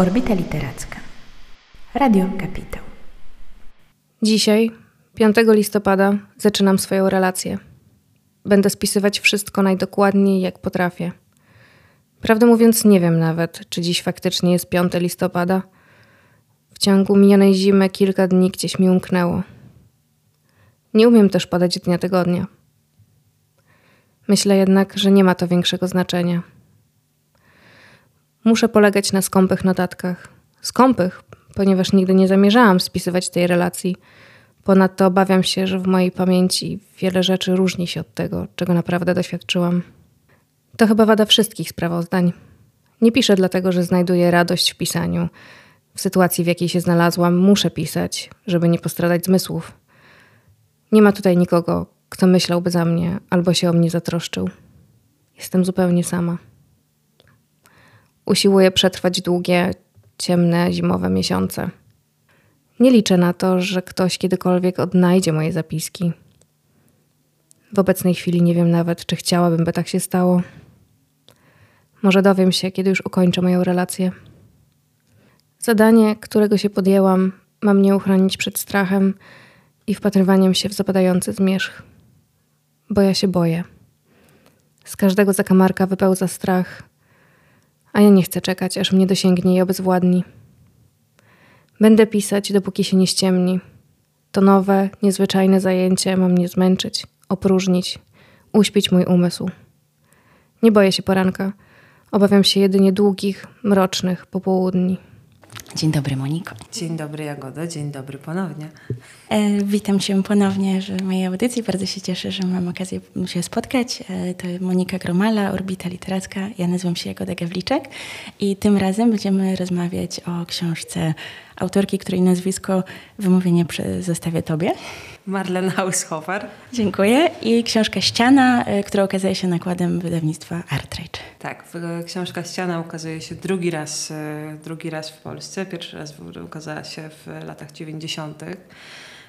Orbita Literacka. Radio Kapitał. Dzisiaj, 5 listopada, zaczynam swoją relację. Będę spisywać wszystko najdokładniej, jak potrafię. Prawdę mówiąc, nie wiem nawet, czy dziś faktycznie jest 5 listopada. W ciągu minionej zimy kilka dni gdzieś mi umknęło. Nie umiem też podać dnia tygodnia. Myślę jednak, że nie ma to większego znaczenia. Muszę polegać na skąpych notatkach. Skąpych, ponieważ nigdy nie zamierzałam spisywać tej relacji. Ponadto obawiam się, że w mojej pamięci wiele rzeczy różni się od tego, czego naprawdę doświadczyłam. To chyba wada wszystkich sprawozdań. Nie piszę dlatego, że znajduję radość w pisaniu. W sytuacji, w jakiej się znalazłam, muszę pisać, żeby nie postradać zmysłów. Nie ma tutaj nikogo, kto myślałby za mnie albo się o mnie zatroszczył. Jestem zupełnie sama. Usiłuję przetrwać długie, ciemne, zimowe miesiące. Nie liczę na to, że ktoś kiedykolwiek odnajdzie moje zapiski. W obecnej chwili nie wiem nawet, czy chciałabym, by tak się stało. Może dowiem się, kiedy już ukończę moją relację. Zadanie, którego się podjęłam, ma mnie uchronić przed strachem i wpatrywaniem się w zapadający zmierzch. Bo ja się boję. Z każdego zakamarka wypełza strach, a ja nie chcę czekać, aż mnie dosięgnie i obezwładni. Będę pisać, dopóki się nie ściemni. To nowe, niezwyczajne zajęcie ma mnie zmęczyć, opróżnić, uśpić mój umysł. Nie boję się poranka. Obawiam się jedynie długich, mrocznych popołudni. Dzień dobry, Moniko. Dzień dobry, Jagoda. Dzień dobry ponownie. E, witam Cię ponownie w mojej audycji. Bardzo się cieszę, że mam okazję się spotkać. E, to Monika Gromala, Orbita Literacka. Ja nazywam się Jagoda Gawliczek i tym razem będziemy rozmawiać o książce autorki, której nazwisko wymówienie zostawię Tobie. Marlene Haushofer. Dziękuję. I książka Ściana, e, która okazuje się nakładem wydawnictwa Artrage. Tak, książka Ściana ukazuje się drugi raz, e, drugi raz w Polsce. Pierwszy raz ukazała się w latach 90.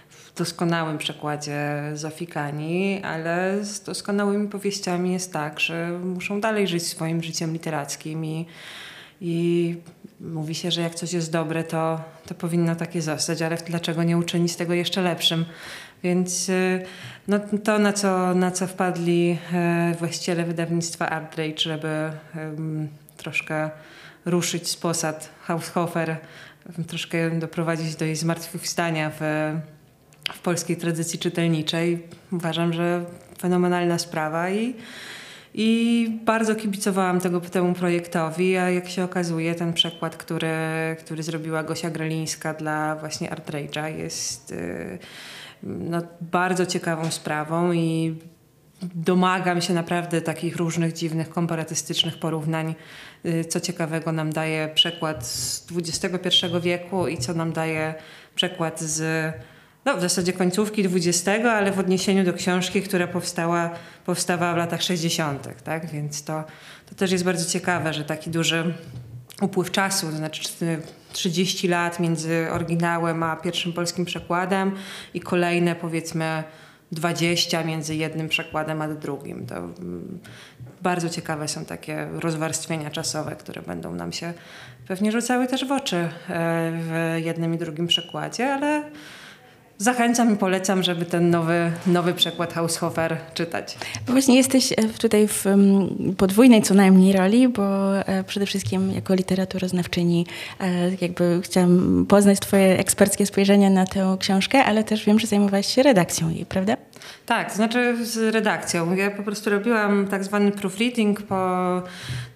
w doskonałym przekładzie Zofii Kani, ale z doskonałymi powieściami jest tak, że muszą dalej żyć swoim życiem literackim i, i mówi się, że jak coś jest dobre, to, to powinno takie zostać, ale dlaczego nie uczynić tego jeszcze lepszym? Więc y, no, to, na co, na co wpadli e, właściciele wydawnictwa Artrage, żeby troszkę ruszyć z posad Haushofer, troszkę doprowadzić do jej zmartwychwstania w, w polskiej tradycji czytelniczej. Uważam, że fenomenalna sprawa i i bardzo kibicowałam tego, temu projektowi, a jak się okazuje, ten przekład, który, który zrobiła Gosia Grelińska dla właśnie Artrage'a jest y, no, bardzo ciekawą sprawą i domagam się naprawdę takich różnych dziwnych, komparatystycznych porównań, y, co ciekawego nam daje przekład z XXI wieku i co nam daje przekład z no, w zasadzie końcówki XX, ale w odniesieniu do książki, która powstała, powstawała w latach 60., tak? Więc to, to też jest bardzo ciekawe, że taki duży upływ czasu, to znaczy 30 lat między oryginałem a pierwszym polskim przekładem i kolejne powiedzmy 20 między jednym przekładem a drugim. To mm, bardzo ciekawe są takie rozwarstwienia czasowe, które będą nam się pewnie rzucały też w oczy e, w jednym i drugim przekładzie, ale zachęcam i polecam, żeby ten nowy, nowy przekład Haushofer czytać. Bo właśnie jesteś e, tutaj w podwójnej co najmniej roli, bo e, przede wszystkim jako literaturoznawczyni e, jakby chciałam poznać twoje eksperckie spojrzenie na tę książkę, ale też wiem, że zajmowałaś się redakcją jej, prawda? Tak, to znaczy z redakcją. Ja po prostu robiłam tak zwany proofreading po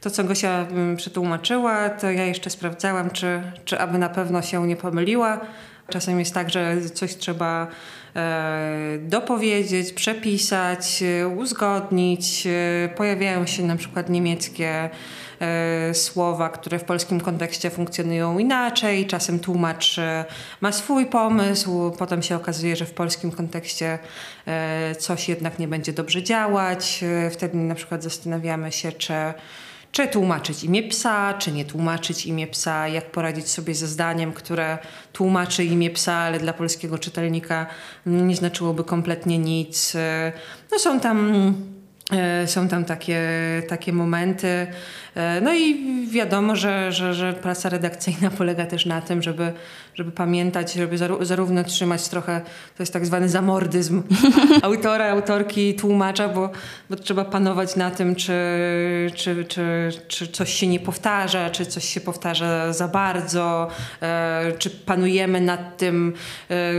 to, co Gosia przetłumaczyła, to ja jeszcze sprawdzałam, czy, czy aby na pewno się nie pomyliła Czasem jest tak, że coś trzeba e, dopowiedzieć, przepisać, e, uzgodnić. E, pojawiają się na przykład niemieckie słowa, które w polskim kontekście funkcjonują inaczej. Czasem tłumacz ma swój pomysł, potem się okazuje, że w polskim kontekście coś jednak nie będzie dobrze działać. Wtedy na przykład zastanawiamy się, czy czy tłumaczyć imię psa, czy nie tłumaczyć imię psa, jak poradzić sobie ze zdaniem, które tłumaczy imię psa, ale dla polskiego czytelnika nie znaczyłoby kompletnie nic. No są tam są tam takie, takie momenty. E, no i wiadomo, że, że, że praca redakcyjna polega też na tym, żeby, żeby pamiętać, żeby zarówno trzymać trochę, to jest tak zwany zamordyzm autora, autorki, tłumacza, bo, bo trzeba panować na tym, czy, czy, czy, czy coś się nie powtarza, czy coś się powtarza za bardzo, e, czy panujemy nad tym,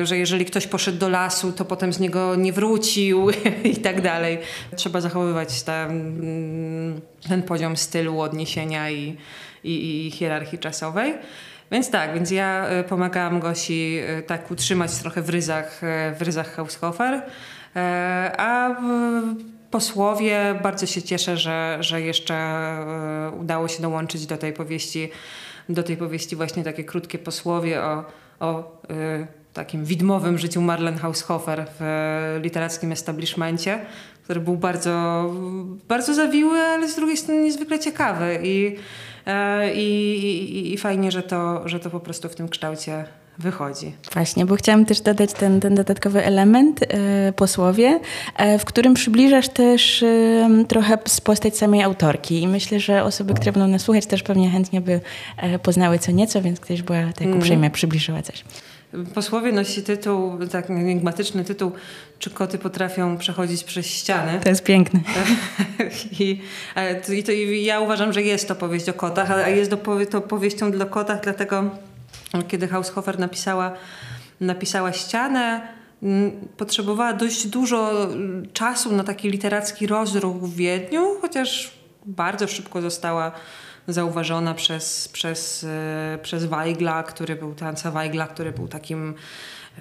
że jeżeli ktoś poszedł do lasu, to potem z niego nie wrócił i tak dalej. Trzeba zachować zachowywać ten, mm, ten poziom stylu, odniesienia i, i, i hierarchii czasowej. Więc tak, więc ja e, pomagałam Gosi e, tak utrzymać trochę w ryzach, e, w ryzach Haushofer. A posłowie bardzo się cieszę, że, że jeszcze udało się dołączyć do tej powieści, do tej powieści właśnie takie krótkie posłowie o, o takim widmowym życiu Marlen Haushofer w literackim establishmencie, który był bardzo, bardzo zawiły, ale z drugiej strony niezwykle ciekawy i, e, i, i, i fajnie, że to, że to po prostu w tym kształcie wychodzi. Właśnie, bo chciałam też dodać ten, ten dodatkowy element e, posłowie, e, w którym przybliżasz też e, trochę postać samej autorki i myślę, że osoby, które będą nas słuchać też pewnie chętnie by e, poznały co nieco, więc ktoś była tak mm. uprzejmie przybliżyła coś. Posłowie nosi tytuł, tak enigmatyczny tytuł, czy koty potrafią przechodzić przez ściany. To jest piękne. I, i, to, I, ja uważam, że jest to powieść o kotach, a jest to, to powieścią dla kotach, dlatego kiedy Haushofer napisała, napisała ścianę, potrzebowała dość dużo czasu na taki literacki rozruch w Wiedniu, chociaż bardzo szybko została zauważona przez, przez, e, przez Weigla, który był, Tanca Weigla, który był takim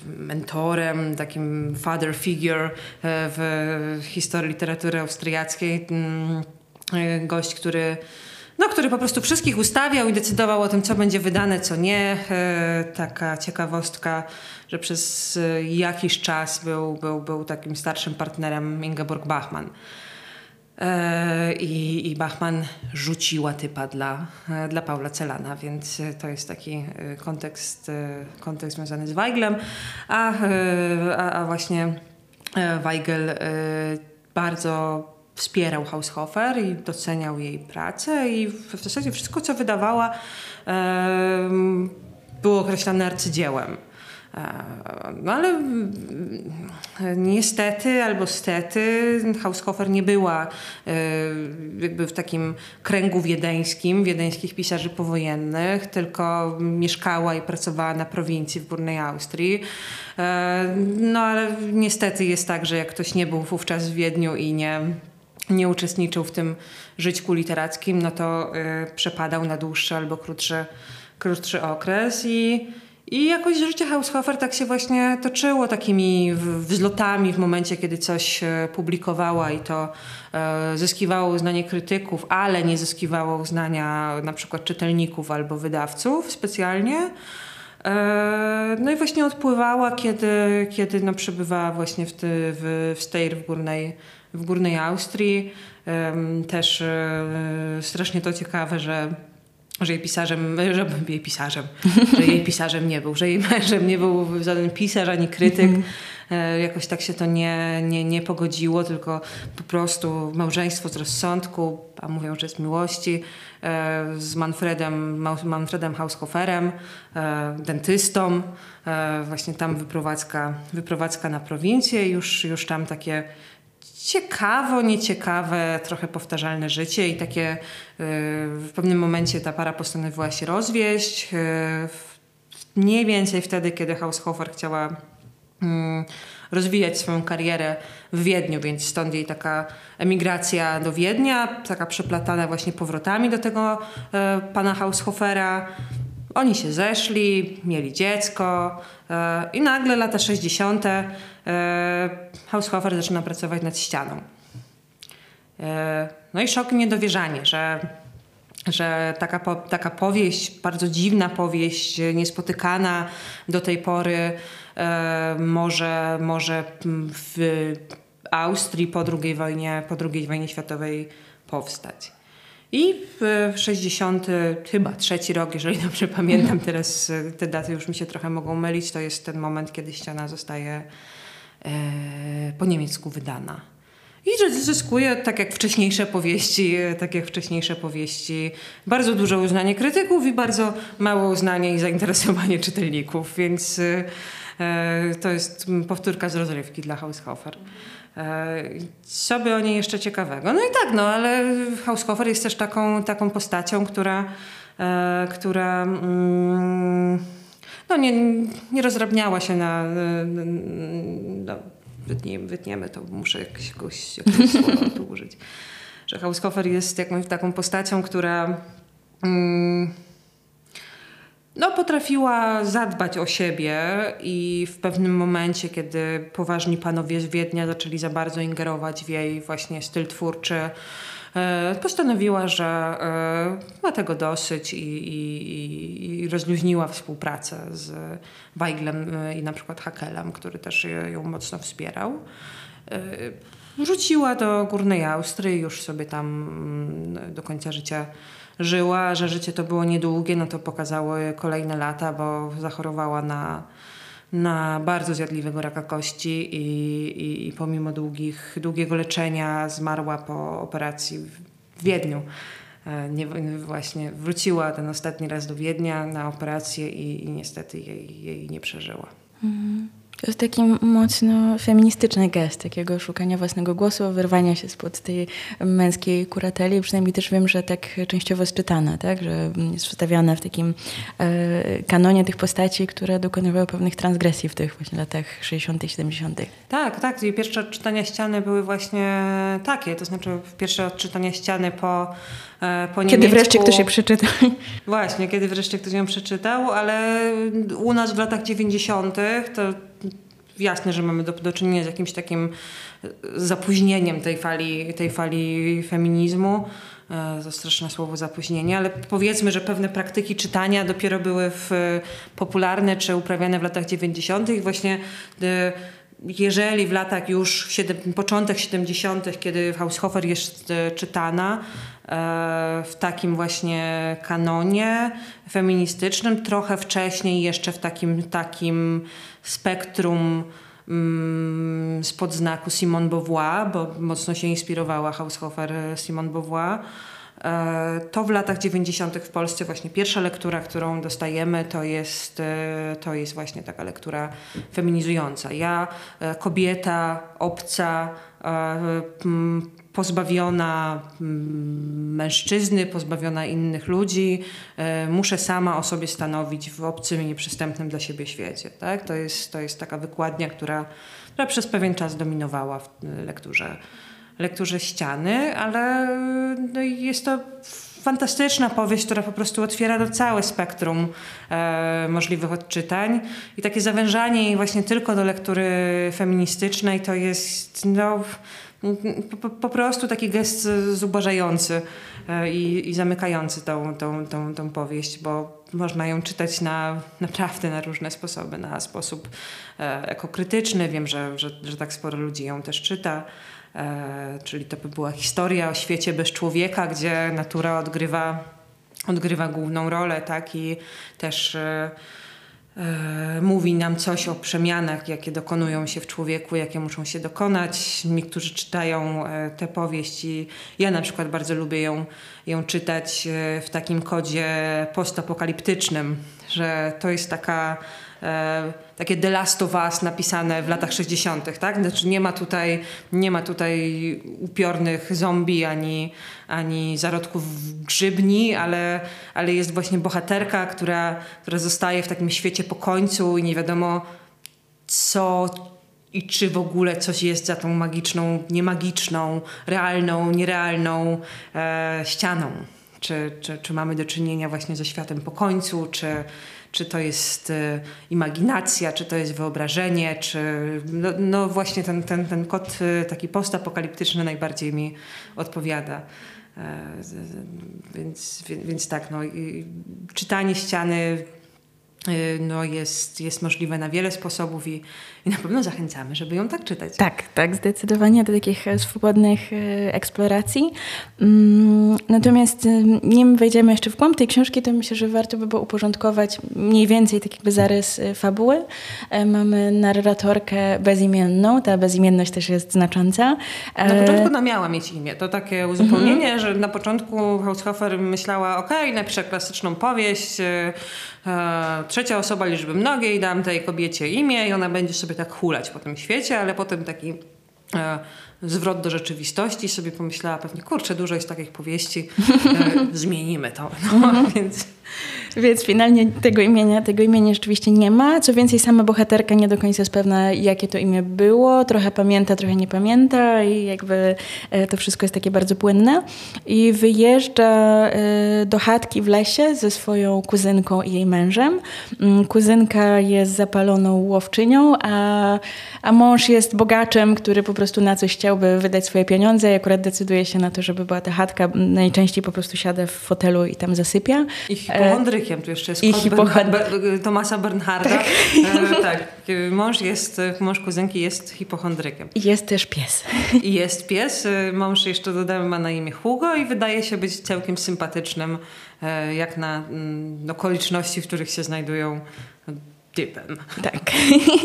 mentorem, takim father figure e, w historii literatury austriackiej. Mm, e, gość, który no, który po prostu wszystkich ustawiał i decydował o tym, co będzie wydane, co nie. Taka ciekawostka, że przez jakiś czas był, był, był takim starszym partnerem Ingeborg Bachmann. E, I, I Bachman rzuciła typa dla, e, dla Paula Celana, więc to jest taki e, kontekst, kontekst związany z Weiglem. A, a, a właśnie Weigel bardzo wspierał Haushofer i doceniał jej pracę i w zasadzie wszystko, co wydawała, było określane arcydziełem. No ale niestety albo stety Haushofer nie była e, jakby w takim kręgu wiedeńskim, wiedeńskich pisarzy powojennych, tylko mieszkała i pracowała na prowincji w Górnej Austrii. E, no ale niestety jest tak, że jak ktoś nie był wówczas w Wiedniu i nie nie uczestniczył w tym żyćku literackim, no to przepadał na dłuższy albo krótszy, krótszy okres i i jakoś życie Haushofer tak się właśnie toczyło takimi wzlotami w momencie, kiedy coś e, publikowała i to e, zyskiwało uznanie krytyków, ale nie zyskiwało uznania na przykład czytelników albo wydawców specjalnie. E, no i właśnie odpływała, kiedy, kiedy no, przebywała właśnie w, ty, w, w Steyr w górnej, w górnej Austrii. Też strasznie to ciekawe, że że jej pisarzem, że jej pisarzem, że jej pisarzem nie był, że jej mężem nie był żaden pisarz ani krytyk. Mm -hmm. Jakoś tak się to nie, nie, nie pogodziło, tylko po prostu małżeństwo z rozsądku, a mówią, że z miłości, e, z Manfredem, Manfredem Haushoferem, e, dentystą. Właśnie tam wyprowadzka, wyprowadzka na prowincję, już, już tam takie ciekawo, nieciekawe, trochę powtarzalne życie i takie y, w pewnym momencie ta para postanowiła się rozwieść. Y, mniej więcej wtedy, kiedy Haushofer chciała mm, rozwijać swoją karierę w Wiedniu, więc stąd jej taka emigracja do Wiednia, taka przeplatana właśnie powrotami do tego y, pana Haushofera. Oni się zeszli, mieli dziecko i nagle lata 60 E, Haushofer zaczyna pracować nad ścianą. E, no i szok i niedowierzanie, że, że taka, po, taka powieść, bardzo dziwna powieść, niespotykana do tej pory, e, może, może w Austrii po II wojnie, po II wojnie światowej powstać. I w 60, chyba trzeci rok, jeżeli dobrze pamiętam, teraz te daty już mi się trochę mogą mylić, to jest ten moment, kiedy ściana zostaje E, po niemiecku wydana. I zyskuje, tak jak wcześniejsze powieści, tak jak wcześniejsze powieści, bardzo duże uznanie krytyków i bardzo mało uznanie i zainteresowanie czytelników, więc e, to jest powtórka z rozrywki dla Haushofer. E, co by o niej jeszcze ciekawego? No i tak, no ale Haushofer jest też taką, taką postacią, która, e, która mm, no nie, nie rozrabniała się na, no, wytniemy, wytniemy to, muszę jakiegoś, jakiegoś słowa tu użyć. Że Haushofer jest jakąś taką postacią, która mm, no, potrafiła zadbać o siebie i w pewnym momencie, kiedy poważni panowie z Wiednia zaczęli za bardzo ingerować w jej właśnie styl twórczy, postanowiła, że e, ma tego dosyć i, i, i rozluźniła współpracę z Weiglem e, i na przykład Hakelem, który też ją mocno wspierał. Wróciła do Górnej Austrii, już sobie tam mm, do końca życia żyła, że życie to było niedługie, no to pokazały kolejne lata, bo zachorowała na, na bardzo zjadliwego raka kości i, i, i pomimo długich, długiego leczenia zmarła po operacji w Wiedniu. E, nie, właśnie wróciła ten ostatni raz do Wiednia na operację i, i niestety jej, jej nie przeżyła. To jest taki mocno feministyczny gest, takiego szukania własnego głosu, wyrwania się spod tej męskiej kurateli. Przynajmniej też wiem, że tak częściowo jest czytana, tak? że jest przedstawiana w takim e, kanonie tych postaci, które dokonywały pewnych transgresji w tych właśnie latach 60., 70. Tak, tak. I pierwsze odczytania ściany były właśnie takie. To znaczy pierwsze odczytania ściany po, po Kiedy wreszcie ktoś je przeczytał. Właśnie, kiedy wreszcie ktoś ją przeczytał, ale u nas w latach 90. to jasne, że mamy do, do czynienia z jakimś takim e, zapóźnieniem tej fali, tej fali feminizmu. E, to straszne słowo zapóźnienie, ale powiedzmy, że pewne praktyki czytania dopiero były w, popularne czy uprawiane w latach 90. i właśnie e, jeżeli w latach już, siedem, początek 70., kiedy Haushofer jest czytana, w takim właśnie kanonie feministycznym, trochę wcześniej jeszcze w takim, takim spektrum mm, spod znaku Simone Beauvoir, bo mocno się inspirowała Haushofer Simone Beauvoir. E, to w latach 90. w Polsce właśnie pierwsza lektura, którą dostajemy, to jest, e, to jest właśnie taka lektura feminizująca. Ja, e, kobieta, obca, pozbawiona mm, mężczyzny, pozbawiona innych ludzi, e, muszę sama o sobie stanowić w obcym i nieprzystępnym dla siebie świecie. Tak? To, jest, to jest taka wykładnia, która, która przez pewien czas dominowała w lekturze, lekturze ściany, ale no jest to fantastyczna powieść, która po prostu otwiera do całe spektrum e, możliwych odczytań. I takie zawężanie właśnie tylko do lektury feministycznej to jest no, po, po prostu taki gest zubożający e, i, i zamykający tą, tą, tą, tą powieść, bo można ją czytać na, naprawdę na różne sposoby. Na sposób e, ekokrytyczny. Wiem, że, że, że tak sporo ludzi ją też czyta. E, czyli to by była historia o świecie bez człowieka, gdzie natura odgrywa, odgrywa główną rolę, tak? I też mówi nam coś o przemianach, jakie dokonują się w człowieku, jakie muszą się dokonać. Niektórzy czytają e, tę powieść i ja na przykład bardzo lubię ją, ją czytać e, w takim kodzie postapokaliptycznym, że to jest taka e, takie The Last of Us napisane w latach 60., tak? Znaczy nie ma tutaj, nie ma tutaj upiornych zombie ani, ani zarodków grzybni, ale, ale jest właśnie bohaterka, która, która zostaje w takim świecie po końcu i nie wiadomo co i czy w ogóle coś jest za tą magiczną, niemagiczną, realną, nierealną e, ścianą. Czy, czy, czy mamy do czynienia właśnie ze światem po końcu, czy, czy to jest e, imaginacja, czy to jest wyobrażenie, czy no, no właśnie ten, ten, ten kod e, taki postapokaliptyczny najbardziej mi odpowiada. E, więc, więc tak, no, czytanie ściany Y, no jest, jest możliwe na wiele sposobów i, i na pewno zachęcamy, żeby ją tak czytać. Tak, tak, zdecydowanie do takich e, swobodnych e, eksploracji. Mm, natomiast e, nim wejdziemy jeszcze w głąb tej książki, to myślę, że warto by było uporządkować mniej więcej tak jakby zarys fabuły. Mamy narratorkę bezimienną, ta bezimienność też jest znacząca. Na początku ona miała mieć imię. To takie uzupełnienie, mhm. że na początku Haushofer myślała, okej, okay, napiszę klasyczną powieść, trzecia osoba liczby mnogiej, dam tej kobiecie imię i ona będzie sobie tak hulać po tym świecie, ale potem taki e, zwrot do rzeczywistości sobie pomyślała pewnie, kurczę, dużo jest takich powieści, e, zmienimy to. No, mhm. więc więc finalnie tego imienia, tego imienia rzeczywiście nie ma. Co więcej, sama bohaterka nie do końca jest pewna, jakie to imię było. Trochę pamięta, trochę nie pamięta i jakby e, to wszystko jest takie bardzo płynne. I wyjeżdża e, do chatki w lesie ze swoją kuzynką i jej mężem. Mm, kuzynka jest zapaloną łowczynią, a, a mąż jest bogaczem, który po prostu na coś chciałby wydać swoje pieniądze i akurat decyduje się na to, żeby była ta chatka. Najczęściej po prostu siada w fotelu i tam zasypia. I tu jeszcze jest I hipochond... Bernhard, Tomasa Bernharda. Tak. E, tak. Mąż jest, mąż kuzynki jest hipochondrykiem. Jest też pies. I jest pies. E, mąż jeszcze dodamy ma na imię Hugo i wydaje się być całkiem sympatycznym, e, jak na mm, okoliczności, w których się znajdują typem. Tak.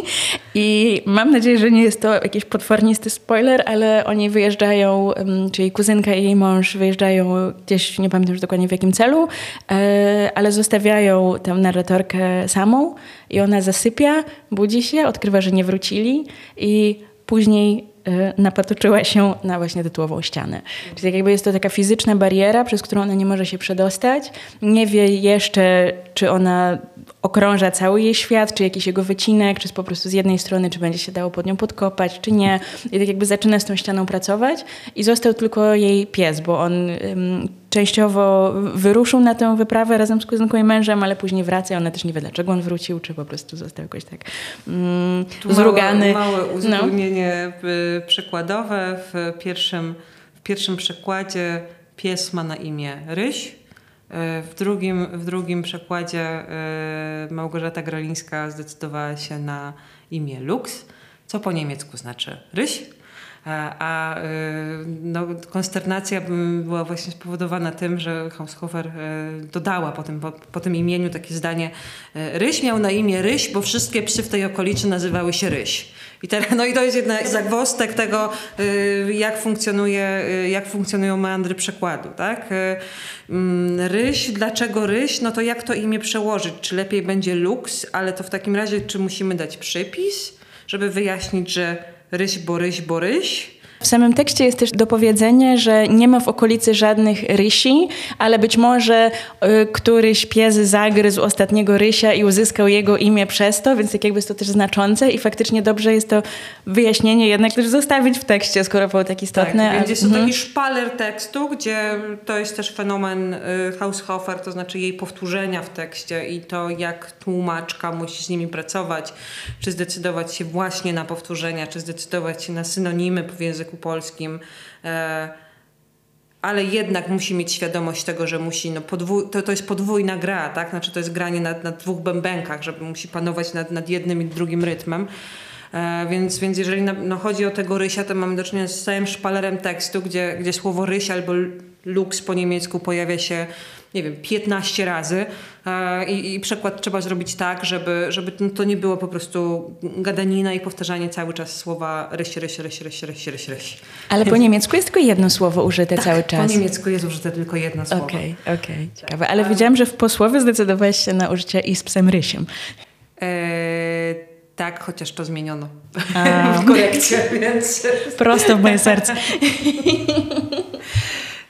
I mam nadzieję, że nie jest to jakiś potwornisty spoiler, ale oni wyjeżdżają, czyli kuzynka i jej mąż wyjeżdżają gdzieś, nie pamiętam już dokładnie w jakim celu, e, ale zostawiają tę narratorkę samą i ona zasypia, budzi się, odkrywa, że nie wrócili i później e, napatoczyła się na właśnie tytułową ścianę. Czyli tak jakby jest to taka fizyczna bariera, przez którą ona nie może się przedostać. Nie wie jeszcze, czy ona okrąża cały jej świat, czy jakiś jego wycinek, czy po prostu z jednej strony, czy będzie się dało pod nią podkopać, czy nie. I tak jakby zaczyna z tą ścianą pracować i został tylko jej pies, bo on um, częściowo wyruszył na tę wyprawę razem z kuzynką i mężem, ale później wraca i ona też nie wie, dlaczego on wrócił, czy po prostu został jakoś tak um, zrugany. Małe, małe no. uzupełnienie no. przykładowe. W pierwszym, w pierwszym przekładzie pies ma na imię Ryś, w drugim, w drugim przekładzie e, Małgorzata Grolińska zdecydowała się na imię Lux, co po niemiecku znaczy ryś. E, a no, konsternacja była właśnie spowodowana tym, że Haushofer dodała po tym, po, po, tym imieniu takie zdanie Ryś miał na imię Ryś, bo wszystkie psy w tej okolicy nazywały się Ryś. I, teraz, no i to jest jednak zagwostek tego, y, jak, funkcjonuje, y, jak funkcjonują meandry przekładu. Tak? Y, mm, ryś, dlaczego ryś? No to jak to imię przełożyć? Czy lepiej będzie luks, ale to w takim razie czy musimy dać przypis, żeby wyjaśnić, że ryś, bo ryś, bo ryś? W samym tekście jest też dopowiedzenie, że nie ma w okolicy żadnych rysi, ale być może y, któryś pies zagryzł ostatniego rysia i uzyskał jego imię przez to, więc tak jakby jest to też znaczące i faktycznie dobrze jest to wyjaśnienie jednak też zostawić w tekście, skoro było tak istotne. Tak, więc jest to mhm. taki szpaler tekstu, gdzie to jest też fenomen y, Haushofer, to znaczy jej powtórzenia w tekście i to jak tłumaczka musi z nimi pracować, czy zdecydować się właśnie na powtórzenia, czy zdecydować się na synonimy w języku języku polskim e, ale jednak musi mieć świadomość tego, że musi, no to, to jest podwójna gra, tak? Znaczy to jest granie na, na dwóch bębenkach, żeby musi panować nad, nad jednym i drugim rytmem. E, więc, więc jeżeli na, no, chodzi o tego rysia, to mamy do czynienia z całym szpalerem tekstu, gdzie, gdzie słowo ryś albo lux po niemiecku pojawia się nie wiem, 15 razy e, i, i przekład trzeba zrobić tak, żeby, żeby to nie było po prostu gadanina i powtarzanie cały czas słowa ryś, ryś, ryś, ryś, ryś, ryś, ryś. Ale po niemiecku jest tylko jedno słowo użyte tak, cały czas. po niemiecku jest użyte tylko jedno słowo. Okej, okay, okej, okay, ciekawe. Ale widziałam, że w posłowie zdecydowałeś się na użycie i z psem rysiem. Eee, tak, chociaż to zmieniono w korekcie, więc... Prosto w moje serce.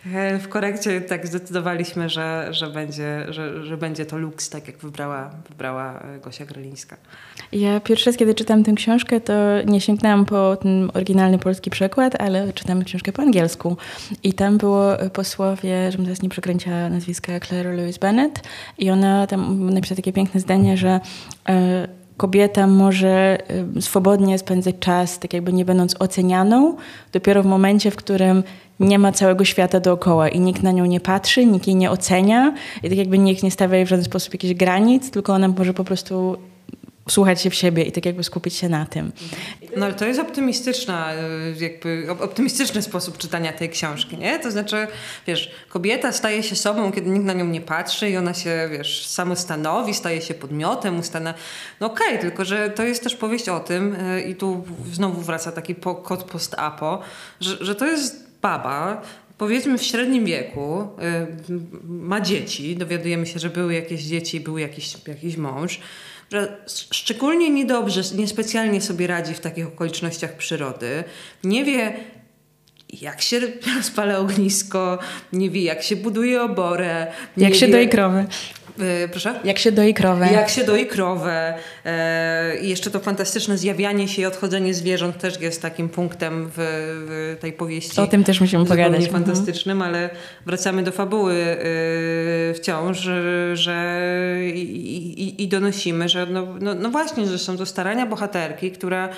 E, w korekcie tak zdecydowaliśmy, że, że, będzie, że, że będzie to luks, tak jak wybrała, wybrała e, Gosia Grelińska. Ja pierwszy raz, kiedy czytałam tę książkę, to nie sięgnęłam po ten oryginalny polski przekład, ale czytałam książkę po angielsku. I tam było posłowie, żebym teraz nie przekręciła nazwiska, Claire Louise Bennett i ona tam napisała takie piękne zdanie, że kobieta może y, swobodnie spędzać czas, tak jakby nie będąc ocenianą, dopiero w momencie, w którym nie ma całego świata dookoła i nikt na nią nie patrzy, nikt jej nie ocenia i tak jakby nikt nie stawia jej w żaden sposób jakichś granic, tylko ona może po prostu słuchać się w siebie i tak jakby skupić się na tym. No ale to jest optymistyczna, y, jakby optymistyczny sposób czytania tej książki, nie? To znaczy, wiesz, kobieta staje się sobą, kiedy nikt na nią nie patrzy i ona się, wiesz, samostanowi, staje się podmiotem, ustana... No okej, okay, tylko że to jest też powieść o tym y, i tu znowu wraca taki kod post-apo, że, że to jest baba, powiedzmy w średnim wieku, y, ma dzieci, dowiadujemy się, że były jakieś dzieci, był jakiś, jakiś mąż, że szczególnie niedobrze, niespecjalnie sobie radzi w takich okolicznościach przyrody, nie wie, jak się spala ognisko, nie wie, jak się buduje oborę. Jak się wie, doi krowy. Yy, proszę? Jak się doi krowę. Jak się doi krowę. Yy, I jeszcze to fantastyczne zjawianie się i odchodzenie zwierząt też jest takim punktem w, w tej powieści. O tym też musimy pogadać. Mhm. fantastycznym, ale wracamy do fabuły yy, wciąż, że, i, i, i, donosimy, że no, no, no właśnie, że są to starania bohaterki, która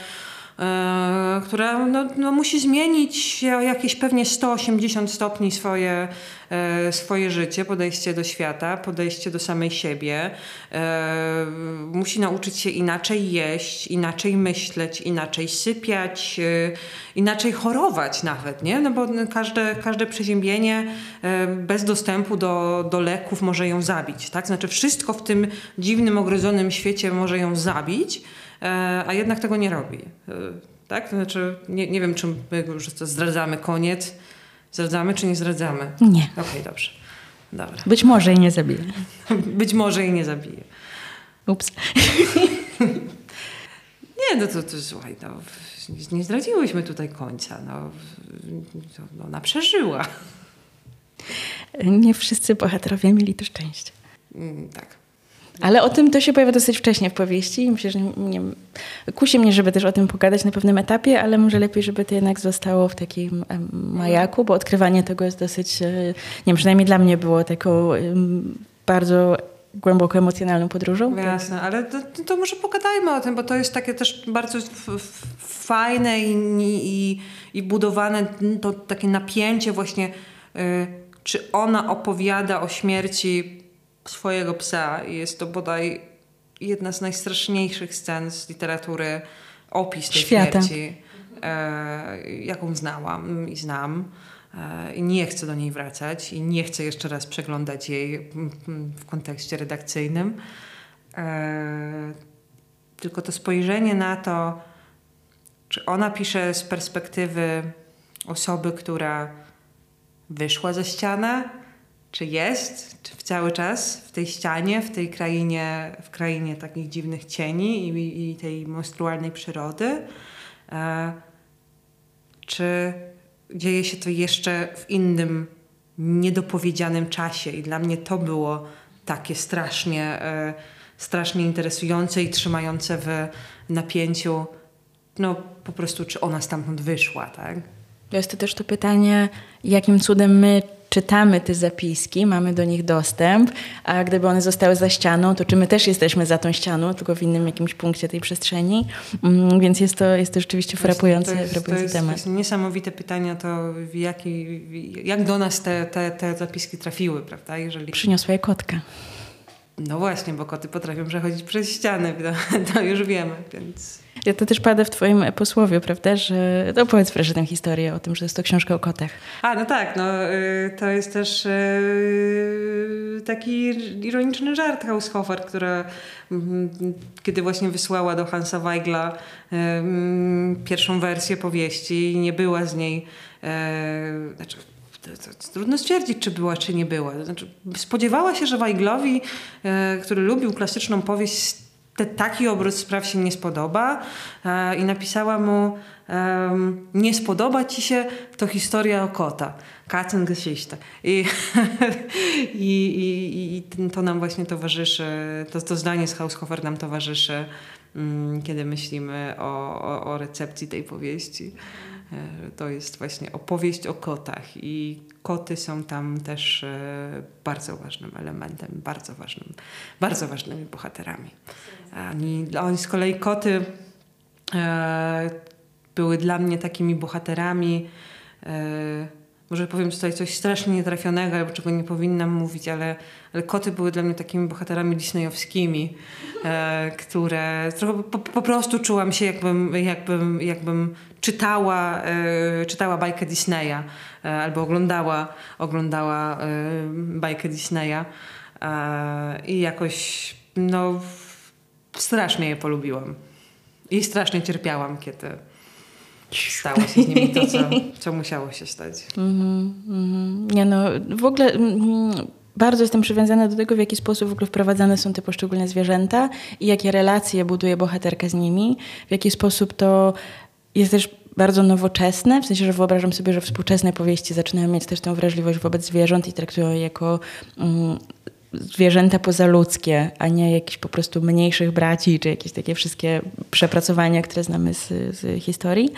która no, no, musi zmienić jakieś pewnie 180 stopni swoje, e, swoje życie, podejście do świata, podejście do samej siebie. E, musi nauczyć się inaczej jeść, inaczej myśleć, inaczej sypiać, inaczej chorować nawet, nie? No bo każde, każde przeziębienie bez dostępu do, do leków może ją zabić, tak? Znaczy wszystko w tym dziwnym, ogrodzonym świecie może ją zabić, E, a jednak tego nie robi. E, tak? To znaczy, nie, nie wiem, czy my już zdradzamy koniec. Zdradzamy, czy nie zdradzamy? Nie. Okej, okay, dobrze. Dobra. Być może i nie zabije. Być może i nie zabije. Ups. nie, no to, to słuchaj, no, nie zdradziłyśmy tutaj końca. No, no, ona przeżyła. Nie wszyscy bohaterowie mieli to szczęście. Mm, tak. Ale o tym to się pojawia dosyć wcześnie w powieści i myślę, że nie, kusi mnie, żeby też o tym pogadać na pewnym etapie, ale może lepiej, żeby to jednak zostało w takim majaku, bo odkrywanie tego jest dosyć, e, nie wiem, przynajmniej dla mnie było taką bardzo głęboko emocjonalną podróżą. Jasne, ale to, to, może pogadajmy o tym, bo to jest takie też bardzo fajne i, i, i budowane to takie napięcie właśnie, y, czy ona opowiada o śmierci swojego psa i jest to bodaj jedna z najstraszniejszych scen z literatury, opis tej Świata. śmierci, e, jaką znałam i znam. E, I nie chcę do niej wracać i nie chcę jeszcze raz przeglądać jej w kontekście redakcyjnym. E, tylko to spojrzenie na to, czy ona pisze z perspektywy osoby, która wyszła ze ściany, czy jest, czy cały czas w tej ścianie, w tej krainie, w krainie takich dziwnych cieni i, i tej monstrualnej przyrody? E, czy dzieje się to jeszcze w innym, niedopowiedzianym czasie? I dla mnie to było takie strasznie, e, strasznie interesujące i trzymające w napięciu, no po prostu, czy ona stamtąd wyszła, tak? Jest to też to pytanie, jakim cudem my czytamy te zapiski, mamy do nich dostęp, a gdyby one zostały za ścianą, to czy my też jesteśmy za tą ścianą, tylko w innym jakimś punkcie tej przestrzeni? Mm, więc jest to, jest to rzeczywiście frapujący, to jest, frapujący to jest, temat. To jest niesamowite pytania, to jaki, jak do nas te, te, te zapiski trafiły, prawda? Jeżeli... Przyniosła je kotka. No właśnie, bo koty potrafią przechodzić przez ściany, to, to już wiemy, więc... Ja to też pada w twoim posłowie, prawda, że... No powiedz proszę tę historię o tym, że jest to książka o kotach. A, no tak, no y, to jest też y, taki ironiczny żart Haushofer, która mm, kiedy właśnie wysłała do Hansa Weigla y, mm, pierwszą wersję powieści i nie była z niej... Znaczy, to, to, trudno stwierdzić, czy była, czy nie była. Znaczy, spodziewała się, że Weiglowi, który lubił klasyczną powieść, te, taki obrót spraw się nie spodoba e, i napisała mu nie spodoba ci się, to historia o kota. Katzengeschichte. I, i, i, I to nam właśnie towarzyszy, to, to zdanie z Haushofer nam towarzyszy, mm, kiedy myślimy o, o, o recepcji tej powieści. To jest właśnie opowieść o kotach i koty są tam też bardzo ważnym elementem, bardzo ważnym, bardzo ważnymi bohaterami. Oni, oni z kolei koty były dla mnie takimi bohaterami może powiem tutaj coś strasznie nietrafionego, albo czego nie powinnam mówić, ale, ale koty były dla mnie takimi bohaterami disneyowskimi, e, które trochę po, po, prostu czułam się jakbym, jakbym, jakbym czytała, e, czytała bajkę Disneya e, albo oglądała, oglądała e, bajkę Disneya e, i jakoś no strasznie je polubiłam. I strasznie cierpiałam, kiedy, stało się z nimi to, co, co musiało się stać. Mm -hmm. Nie no, w ogóle mm, bardzo jestem przywiązana do tego, w jaki sposób w ogóle wprowadzane są te poszczególne zwierzęta i jakie relacje buduje bohaterka z nimi, w jaki sposób to jest też bardzo nowoczesne, w sensie, że wyobrażam sobie, że współczesne powieści zaczynają mieć też tę wrażliwość wobec zwierząt i traktują je jako mm, zwierzęta pozaludzkie, a nie jakichś po prostu mniejszych braci, czy jakieś takie wszystkie przepracowania, które znamy z, z historii.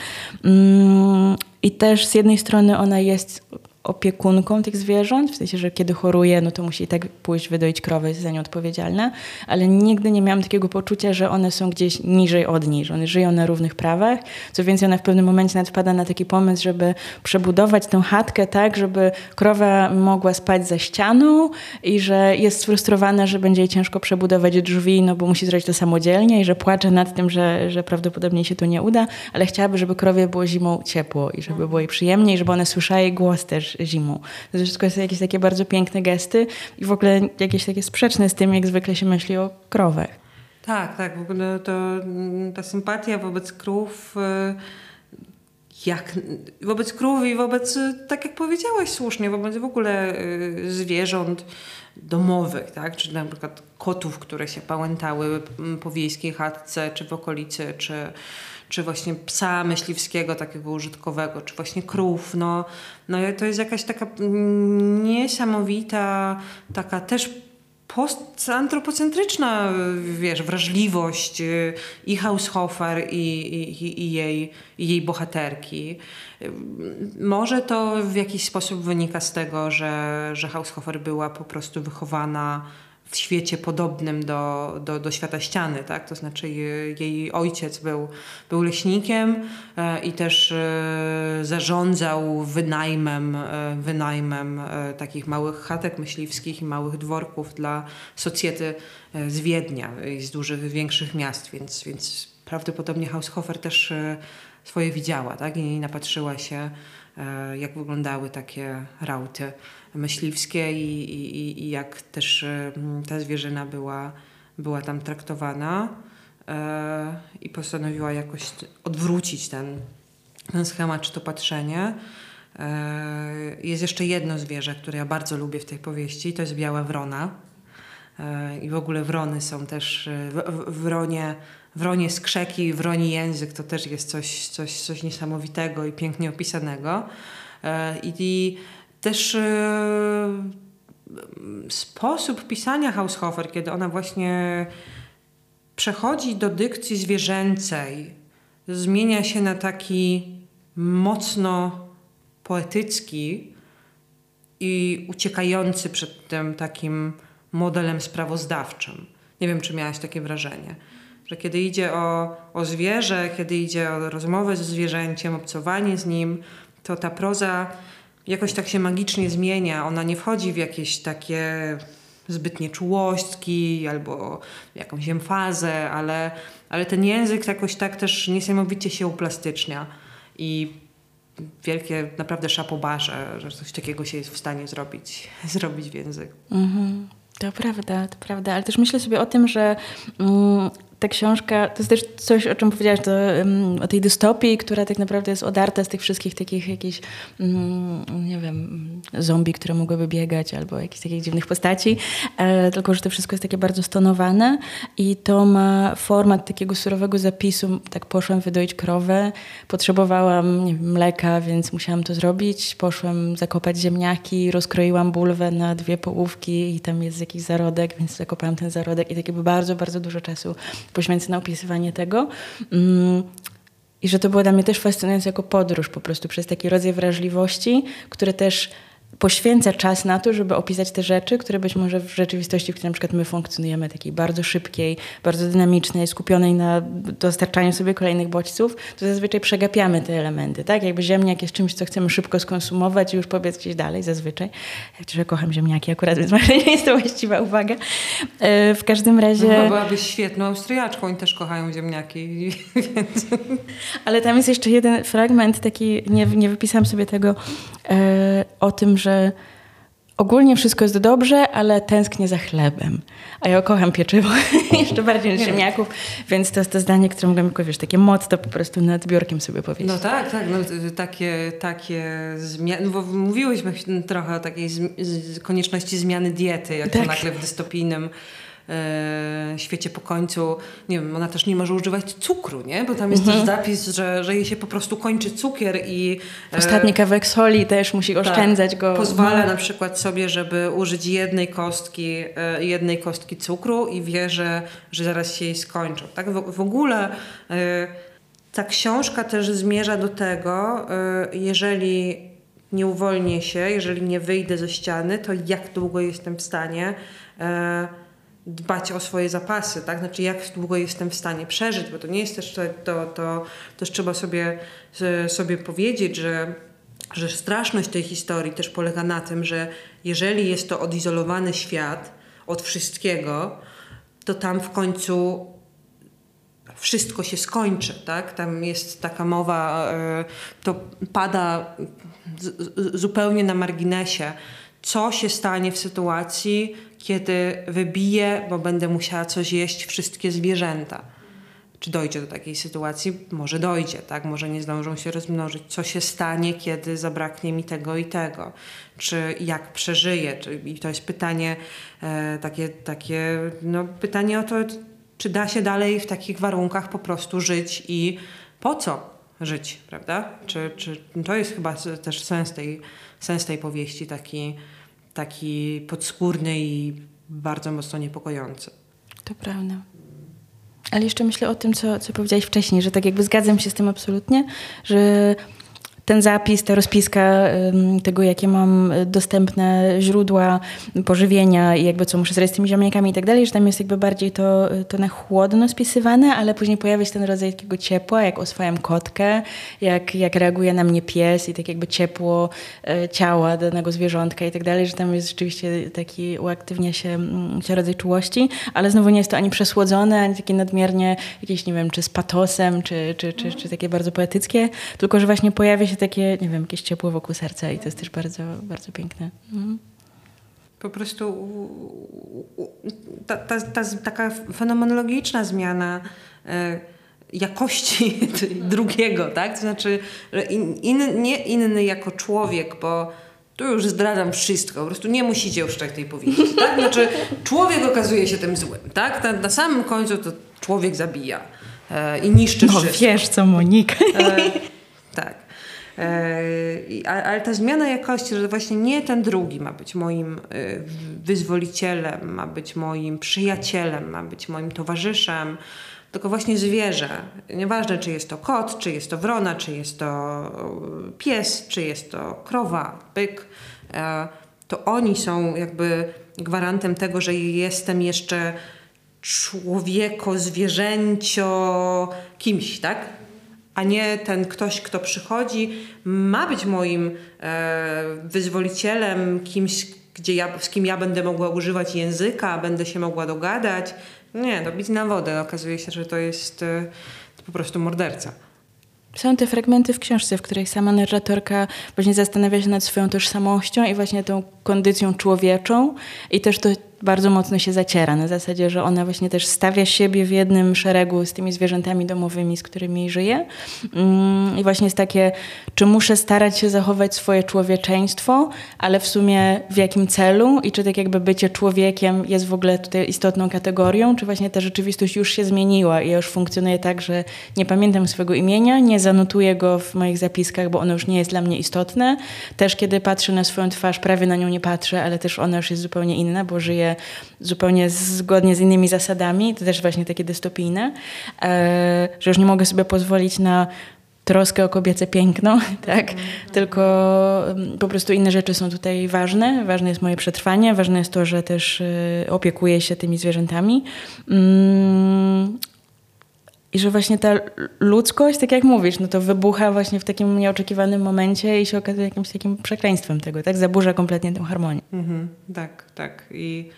Mm, I też z jednej strony ona jest opiekunką tych zwierząt, w sensie, że kiedy choruje, no to musi i tak pójść wydoić krowę, jest za nią odpowiedzialna, ale nigdy nie miałam takiego poczucia, że one są gdzieś niżej od niej, że one żyją na równych prawach. Co więcej, ona w pewnym momencie nawet wpada na taki pomysł, żeby przebudować tę chatkę tak, żeby krowa mogła spać za ścianą i że jest sfrustrowana, że będzie jej ciężko przebudować drzwi, no bo musi zrobić to samodzielnie i że płacze nad tym, że, że prawdopodobnie się to nie uda, ale chciałaby, żeby krowie było zimą ciepło i żeby było jej przyjemniej, żeby one słyszały jej głos też zimą. To wszystko są jakieś takie bardzo piękne gesty i w ogóle jakieś takie sprzeczne z tym, jak zwykle się myśli o krowach. Tak, tak. W ogóle to mm, ta sympatia wobec krów y, jak wobec krów i wobec, y, tak jak powiedziałaś słusznie, wobec w ogóle y, zwierząt domowych, tak? czy na przykład kotów, które się pałętały mm, po wiejskiej chatce, czy w okolicy, czy, czy właśnie psa myśliwskiego takiego użytkowego, czy właśnie krów. No, no to jest jakaś taka niesamowita, taka też postantropocentryczna, wiesz, wrażliwość y, i Haushofer i, i, i, jej, i jej bohaterki. Może to w jakiś sposób wynika z tego, że, że Haushofer była po prostu wychowana świecie podobnym do, do, do świata ściany, tak? To znaczy jej ojciec był, był leśnikiem e, i też e, zarządzał wynajmem, e, wynajmem takich małych chatek myśliwskich i małych dworków dla socjety z Wiednia i z dużych, większych miast, więc, więc prawdopodobnie Haushofer też swoje widziała, tak? I napatrzyła się, jak wyglądały takie rauty myśliwskie i, i, i jak też e, ta zwierzyna była, była tam traktowana e, i postanowiła jakoś odwrócić ten, ten schemat czy to patrzenie. E, jest jeszcze jedno zwierzę, które ja bardzo lubię w tej powieści, to jest biała wrona. I w ogóle wrony są też, w, w, wronie, wronie skrzeki, wroni język to też jest coś, coś, coś niesamowitego i pięknie opisanego. I też e, sposób pisania Haushofer, kiedy ona właśnie przechodzi do dykcji zwierzęcej, zmienia się na taki mocno poetycki i uciekający przed tym takim modelem sprawozdawczym. Nie wiem, czy miałaś takie wrażenie, że kiedy idzie o, o zwierzę, kiedy idzie o rozmowę ze zwierzęciem, obcowanie z nim, to ta proza jakoś tak się magicznie zmienia. Ona nie wchodzi w jakieś takie zbytnie czułości albo jakąś emfazę, ale, ale ten język jakoś tak też niesamowicie się uplastycznia i wielkie naprawdę szapobarze, że coś takiego się jest w stanie zrobić, zrobić w języku. Mm-hmm. To prawda, to prawda, ale też myślę sobie o tym, że mm, ta książka, to jest też coś, o czym powiedziałaś, to, um, o tej dystopii, która tak naprawdę jest odarta z tych wszystkich takich jakichś, um, nie wiem, zombie, które mogłyby biegać, albo jakichś takich dziwnych postaci, e, tylko że to wszystko jest takie bardzo stonowane i to ma format takiego surowego zapisu. Tak poszłam wydoić krowę, potrzebowałam wiem, mleka, więc musiałam to zrobić. Poszłam zakopać ziemniaki, rozkroiłam bulwę na dwie połówki i tam jest jakiś zarodek, więc zakopałam ten zarodek i takie bardzo, bardzo dużo czasu poświęcę na opisywanie tego. Mm, I że to było dla mnie też fascynujące jako podróż po prostu przez taki rodzaj wrażliwości, które też poświęca czas na to, żeby opisać te rzeczy, które być może w rzeczywistości, w której na przykład my funkcjonujemy, takiej bardzo szybkiej, bardzo dynamicznej, skupionej na dostarczaniu sobie kolejnych bodźców, to zazwyczaj przegapiamy te elementy, tak? Jakby ziemniak jest czymś, co chcemy szybko skonsumować i już powiedz gdzieś dalej, zazwyczaj. Ja kocham ziemniaki akurat, więc może nie jest to właściwa uwaga. E, w każdym razie... No, byłabyś świetną Austriaczką, oni też kochają ziemniaki. Więc... Ale tam jest jeszcze jeden fragment, taki, nie, nie wypisałam sobie tego, e, o tym, że ogólnie wszystko jest dobrze, ale tęsknię za chlebem. A ja kocham pieczywo jeszcze bardziej niż ziemniaków, więc to jest to zdanie, które mogłam jako, wiesz, takie motto po prostu nad biurkiem sobie powiedzieć. No tak, tak, no, takie, takie zmiany, no bo mówiłyśmy trochę o takiej z, konieczności zmiany diety, jak tak. to nagle w dystopijnym e, świecie po końcu, nie wiem, ona też nie może używać cukru, nie? Bo tam jest mhm. też zapis, że, że jej się po prostu kończy cukier i... E, Ostatni kawałek soli też musi tak, oszczędzać tak, go. Pozwala na przykład sobie, żeby użyć jednej kostki, e, jednej kostki cukru i wie, że, że zaraz się jej skończą. Tak? W, w ogóle ta książka też zmierza do tego, jeżeli nie uwolnię się, jeżeli nie wyjdę ze ściany, to jak długo jestem w stanie e, dbać o swoje zapasy, tak? Znaczy jak długo jestem w stanie przeżyć, bo to nie jest też to, to, też trzeba sobie, sobie powiedzieć, że, że straszność tej historii też polega na tym, że jeżeli jest to odizolowany świat od wszystkiego, to tam w końcu wszystko się skończy, tak? Tam jest taka mowa, e, to pada zupełnie na marginesie, co się stanie w sytuacji, kiedy wybiję, bo będę musiała coś jeść wszystkie zwierzęta. Czy dojdzie do takiej sytuacji? Może dojdzie, tak? Może nie zdążą się rozmnożyć. Co się stanie, kiedy zabraknie mi tego i tego? Czy jak przeżyję? Czy, I to jest pytanie, e, takie, takie no, pytanie o to, czy da się dalej w takich warunkach po prostu żyć i po co żyć, prawda? Czy, czy to jest chyba też sens tej, sens tej powieści, taki taki podskórny i bardzo mocno niepokojący. To prawda. Ale jeszcze myślę o tym, co, co powiedziałeś wcześniej, że tak jakby zgadzam się z tym absolutnie, że ten zapis, ta rozpiska tego, jakie mam dostępne źródła pożywienia i jakby co muszę zrobić z tymi ziemniakami i tak dalej, że tam jest jakby bardziej to, to na chłodno spisywane, ale później pojawia się ten rodzaj takiego ciepła, jak oswajam kotkę, jak, jak reaguje na mnie pies i tak jakby ciepło e, ciała danego zwierzątka i tak dalej, że tam jest rzeczywiście taki uaktywnia się, mm, się rodzaj czułości, ale znowu nie jest to ani przesłodzone, ani takie nadmiernie jakieś, nie wiem, czy z patosem, czy, czy, czy, czy takie bardzo poetyckie, tylko że właśnie pojawia się się takie, nie wiem, jakieś ciepło wokół serca i to jest też bardzo, bardzo piękne. Mhm. Po prostu ta, ta, ta, taka fenomenologiczna zmiana e, jakości drugiego, tak? To znaczy in, nie inny jako człowiek, bo tu już zdradzam wszystko, po prostu nie musicie już czytać tej powieści, tak? Znaczy człowiek okazuje się tym złym, tak? Na, na samym końcu to człowiek zabija e, i niszczy no, wszystko. wiesz co, Monika. Tak. E, ale ta zmiana jakości, że właśnie nie ten drugi ma być moim e, wyzwolicielem, ma być moim przyjacielem, ma być moim towarzyszem, tylko właśnie zwierzę. Nieważne, czy jest to kot, czy jest to wrona, czy jest to e, pies, czy jest to krowa, byk, to oni są jakby gwarantem tego, że jestem jeszcze człowieko, zwierzęcio, kimś, tak? A nie ten ktoś, kto przychodzi, ma być moim e, wyzwolicielem, kimś, gdzie ja, z kim ja będę mogła używać języka, będę się mogła dogadać. Nie, to bić na wodę. Okazuje się, że to jest e, po prostu morderca. Są te fragmenty w książce, w których sama narratorka właśnie zastanawia się nad swoją tożsamością i właśnie tą kondycją człowieczą i też to bardzo mocno się zaciera. Na zasadzie, że ona właśnie też stawia siebie w jednym szeregu z tymi zwierzętami domowymi, z którymi żyje. Mm, I właśnie jest takie, czy muszę starać się zachować swoje człowieczeństwo, ale w sumie w jakim celu i czy tak jakby bycie człowiekiem jest w ogóle tutaj istotną kategorią, czy właśnie ta rzeczywistość już się zmieniła i już funkcjonuje tak, że nie pamiętam swojego imienia, nie zanotuję go w moich zapiskach, bo ono już nie jest dla mnie istotne. Też kiedy patrzę na swoją twarz, prawie na nią nie patrzę, ale też ona już jest zupełnie inna, bo zupełnie zgodnie z innymi zasadami, to też właśnie takie dystopijne, e, że już nie mogę sobie pozwolić na troskę o kobiece piękno, tak? Tylko mm, po prostu inne rzeczy są tutaj ważne. Ważne jest moje przetrwanie, ważne jest to, że też y, opiekuję się tymi zwierzętami. Mm, I że właśnie ta ludzkość, tak jak mówisz, no to wybucha właśnie w takim nieoczekiwanym momencie i się okazuje jakimś takim przekleństwem tego, tak? Zaburza kompletnie tę harmonię. Mhm, tak, tak. I,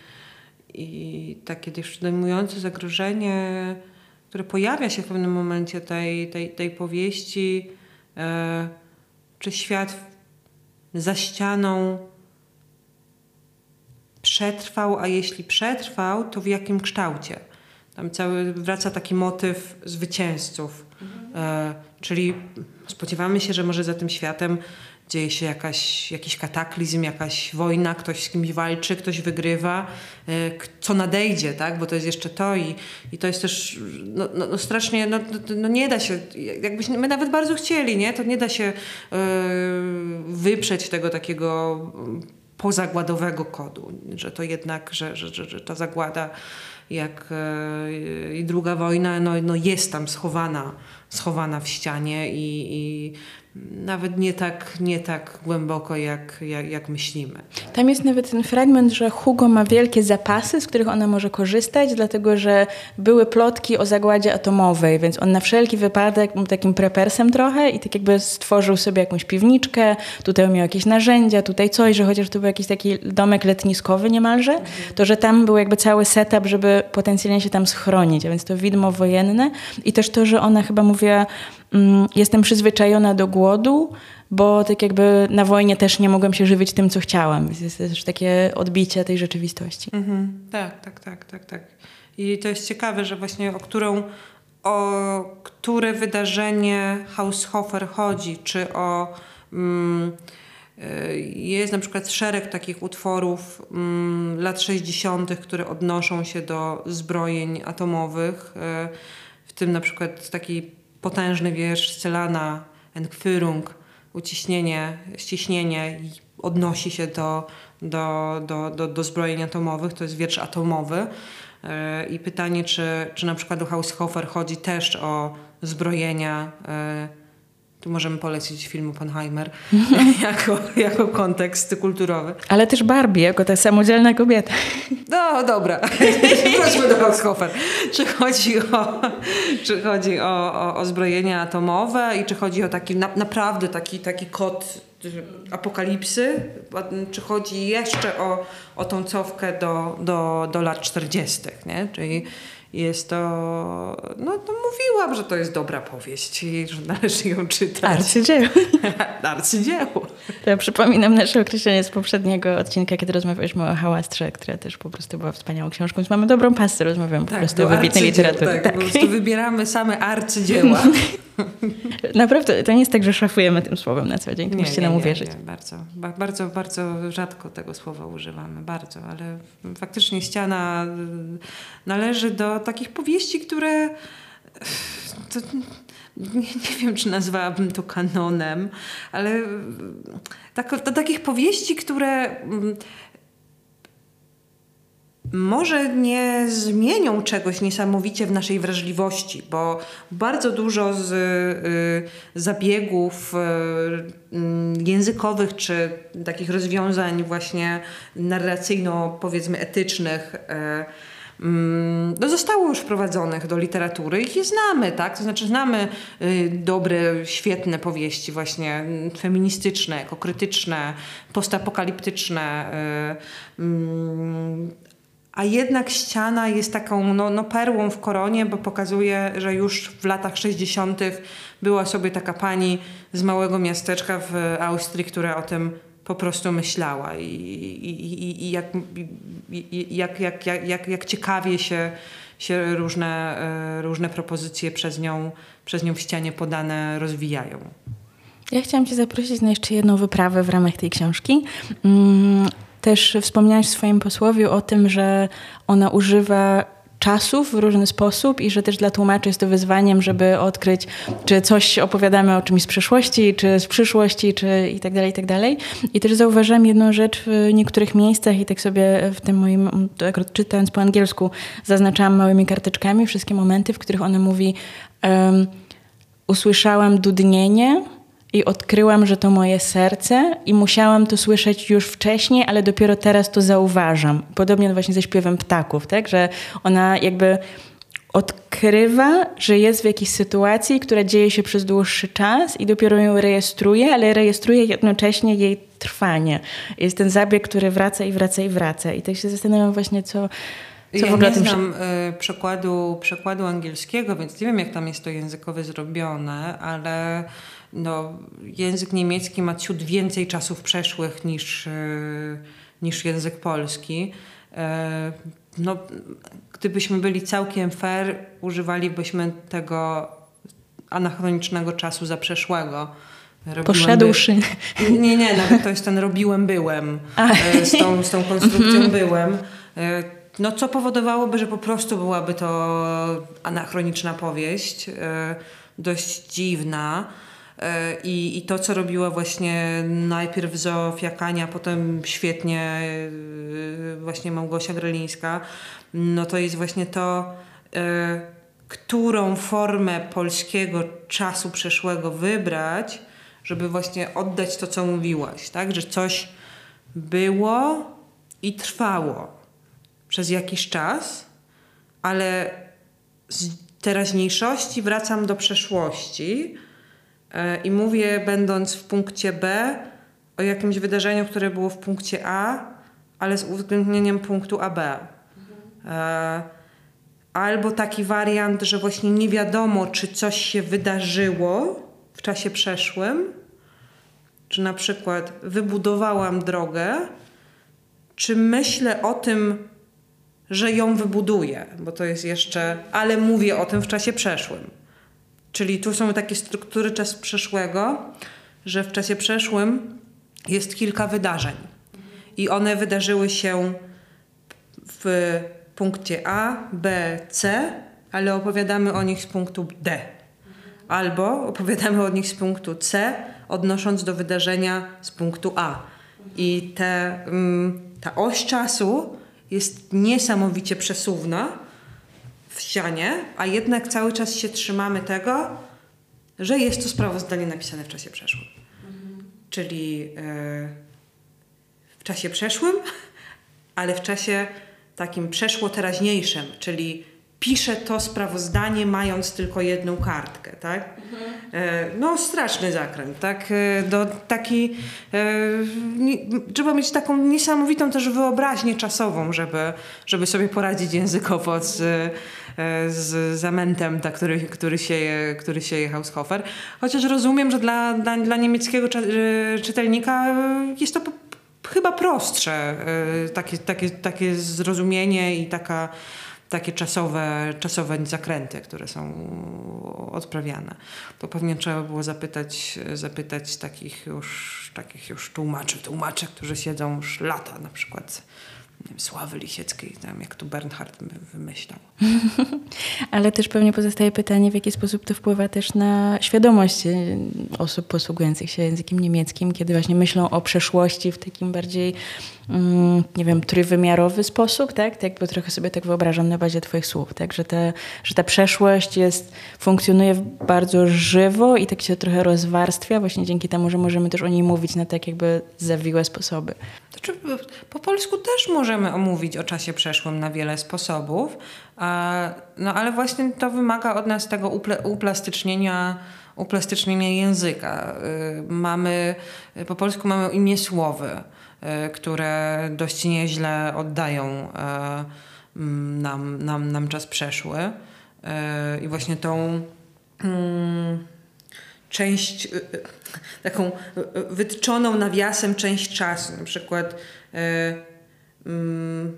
I takie też dojmujące zagrożenie które pojawia się w pewnym momencie tej, tej, tej powieści, e, czy świat za ścianą przetrwał, a jeśli przetrwał, to w jakim kształcie? Tam cały wraca taki motyw zwycięzców, e, czyli spodziewamy się, że może za tym światem dzieje się jakaś, jakiś kataklizm, jakaś wojna, ktoś z kimś walczy, ktoś wygrywa, e, co nadejdzie, tak? bo to jest jeszcze to i, i to jest też no, no, no strasznie, no, no, no nie da się, jakbyśmy my nawet bardzo chcieli, nie? to nie da się yy, wyprzeć tego takiego pozagładowego kodu, że to jednak, że, że, że, że ta zagłada jak yy, i druga wojna no, no jest tam schowana, schowana w ścianie i, i nawet nie tak, nie tak głęboko, jak, jak, jak, myślimy. Tam jest nawet ten fragment, że Hugo ma wielkie zapasy, z których ona może korzystać, dlatego że były plotki o zagładzie atomowej, więc on na wszelki wypadek był takim prepersem trochę i tak jakby stworzył sobie jakąś piwniczkę, tutaj miał jakieś narzędzia, tutaj coś, że chociaż to był jakiś taki domek letniskowy niemalże, to że tam był jakby cały setup, żeby potencjalnie się tam schronić, a więc to widmo wojenne i też to, że ona chyba mówiła jestem przyzwyczajona do głodu, bo tak jakby na wojnie też nie mogłam się żywić tym, co chciałam. Więc jest też takie odbicie tej rzeczywistości. Mhm. Tak, tak, tak, tak, tak. I to jest ciekawe, że właśnie o którą, o które wydarzenie Haushofer chodzi, czy o... Mm, y, jest na przykład szereg takich utworów mm, lat 60., które odnoszą się do zbrojeń atomowych. Y, w tym na przykład taki potężny wiersz Celana Entführung, uciśnienie, ściśnienie odnosi się do, do, do, do, do zbrojeń atomowych, to jest wiersz atomowy. E, I pytanie, czy, czy na przykład u Haushofer chodzi też o zbrojenia e, tu możemy polecić film Oppenheimer jako, jako kontekst kulturowy. Ale też Barbie jako ta samodzielna kobieta. No dobra, wróćmy do Haushofer. Czy chodzi o, czy chodzi o, o, o zbrojenia atomowe i czy chodzi o taki na, naprawdę taki, taki kod apokalipsy, czy chodzi jeszcze o, o tą cofkę do, do, do lat 40., nie? czyli jest to, no, no mówiłam, że to jest dobra powieść i że należy ją czytać. Arcydzieło. Arcydzieło. To ja przypominam nasze określenie z poprzedniego odcinka, kiedy rozmawialiśmy o Hałastrze, która też po prostu była wspaniałą książką, więc mamy dobrą pasę, rozmawiamy tak, po prostu o wybitnej literaturze. Tak, tak, po prostu wybieramy same arcydzieła. Naprawdę, to nie jest tak, że szafujemy tym słowem na co dzień, nie, musicie nam uwierzyć. Nie, bardzo, bardzo, bardzo rzadko tego słowa używamy, bardzo, ale faktycznie ściana należy do takich powieści, które to, nie, nie, wiem, czy nazwałabym to kanonem, ale tak, do takich powieści, które może nie zmienią czegoś niesamowicie w naszej wrażliwości, bo bardzo dużo z y, zabiegów y, y, językowych czy takich rozwiązań właśnie narracyjno powiedzmy etycznych mm, no zostało już wprowadzonych do literatury i je znamy, tak? To znaczy znamy dobre, świetne powieści właśnie feministyczne, ekokrytyczne, postapokaliptyczne, mm, a jednak ściana jest taką no, no perłą w koronie, bo pokazuje, że już w latach 60. była sobie taka pani z małego miasteczka w Austrii, która o tym po prostu myślała i, i, i jak, jak, jak, jak, jak, jak ciekawie się, się różne, e, różne propozycje przez nią, przez nią w ścianie podane rozwijają. Ja chciałam Cię zaprosić na jeszcze jedną wyprawę w ramach tej książki. Też wspomniałaś w swoim posłowiu o tym, że ona używa czasów w różny sposób i że też dla tłumaczy jest to wyzwaniem, żeby odkryć, czy coś opowiadamy o czymś z przeszłości, czy z przyszłości, czy i tak dalej, i tak dalej. I też zauważyłam jedną rzecz w niektórych miejscach i tak sobie w tym moim, akurat czytając po angielsku, zaznaczałam małymi karteczkami wszystkie momenty, w których ona mówi um, usłyszałam dudnienie i odkryłam, że to moje serce i musiałam to słyszeć już wcześniej, ale dopiero teraz to zauważam. Podobnie właśnie ze śpiewem ptaków, tak? że ona jakby odkrywa, że jest w jakiejś sytuacji, która dzieje się przez dłuższy czas i dopiero ją rejestruje, ale rejestruje jednocześnie jej trwanie. Jest ten zabieg, który wraca i wraca i wraca. I tak się zastanawiam właśnie, co, co ja w ogóle nie znam y, przekładu, przekładu angielskiego, więc nie wiem, jak tam jest to językowe zrobione, ale no, język niemiecki ma ciut więcej czasów przeszłych niż, y, niż język polski. Y, no, gdybyśmy byli całkiem fair, używalibyśmy tego anachronicznego czasu zaprzeszłego. Robiłem Poszedłszy. By... Nie, nie, nawet to jest ten robiłem, byłem. E, Z tą, z tą konstrukcją byłem. E, No, co powodowałoby, że po prostu byłaby to anachroniczna powieść, e, dość dziwna. E, I, I to, co robiła właśnie najpierw Zofiakania, potem świetnie e, właśnie Małgosia Grelińska, no to jest właśnie to, e, którą formę polskiego czasu przeszłego wybrać, żeby właśnie oddać to, co mówiłaś, tak? Że coś było i trwało przez jakiś czas, ale z teraźniejszości wracam do przeszłości i mówię, będąc w punkcie B, o jakimś wydarzeniu, które było w punkcie A, ale z uwzględnieniem punktu AB. E, Albo taki wariant, że właśnie nie wiadomo, czy coś się wydarzyło w czasie przeszłym, czy na przykład wybudowałam drogę, czy myślę o tym, że ją wybuduję, bo to jest jeszcze, ale mówię o tym w czasie przeszłym. Czyli tu są takie struktury czasu przeszłego, że w czasie przeszłym jest kilka wydarzeń i one wydarzyły się w punkcie A, B, C, ale opowiadamy o nich z punktu D. Albo opowiadamy o nich z punktu C, odnosząc do wydarzenia z punktu A. I te, mm, ta oś czasu jest niesamowicie przesuwna w ścianie, a jednak cały czas się trzymamy tego, że jest to sprawozdanie napisane w czasie przeszłym. Czyli yy, w czasie przeszłym, ale w czasie takim przeszło-teraźniejszym, czyli piszę to sprawozdanie mając tylko jedną kartkę, tak? E, No straszny zakręt, tak? E, Do taki, e, nie, trzeba mieć taką niesamowitą też wyobraźnię czasową, żeby, żeby sobie poradzić językowo z, z zamętem, tak, który, który, sieje, który sieje Haushofer. Chociaż rozumiem, że dla, dla, dla niemieckiego czytelnika jest to chyba prostsze, takie, takie, takie zrozumienie i taka, takie czasowe, czasowe zakręty, które są odprawiane. To pewnie trzeba było zapytać, zapytać takich już, takich już tłumaczy, tłumaczy, którzy siedzą już lata, na przykład nie wiem, Sławy Lisieckiej, tam jak tu Bernhard wymyślał. Ale też pewnie pozostaje pytanie, w jaki sposób to wpływa też na świadomość e, osób posługujących się językiem niemieckim, kiedy właśnie myślą o przeszłości w takim bardziej, mm, nie wiem, trójwymiarowy sposób, tak? tak? Bo trochę sobie tak wyobrażam na bazie twoich słów, tak? Że, te, że ta przeszłość jest, funkcjonuje bardzo żywo i tak się trochę rozwarstwia właśnie dzięki temu, że możemy też o niej mówić na tak jakby zawiłe sposoby. Znaczy, po polsku też możemy omówić o czasie przeszłym na wiele sposobów, no ale właśnie to wymaga od nas tego uplastycznienia, uplastycznienia języka. Y, mamy, po polsku mamy imię słowy, y, które dość nieźle oddają y, nam, nam, nam czas przeszły. Y, I właśnie tą mm, część, y, y, taką y, y, wytczoną nawiasem część czasu. Na przykład y, mm,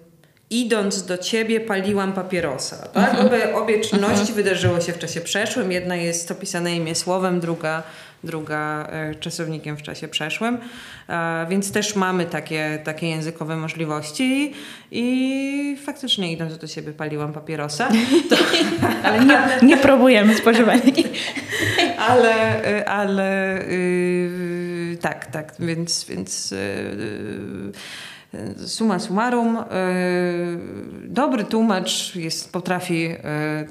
idąc do ciebie paliłam papierosa. Tak? Obie, obie czynności wydarzyły się w czasie przeszłym. Jedna jest opisane imię słowem, druga, druga y, czasownikiem w czasie przeszłym. A, więc też mamy takie, takie językowe możliwości i faktycznie idąc do ciebie paliłam papierosa. To, Ale nie, nie próbujemy spożywania. ale, y, ale yy, tak, tak, więc, więc yy, summa summarum, yy, dobry tłumacz jest, potrafi yy,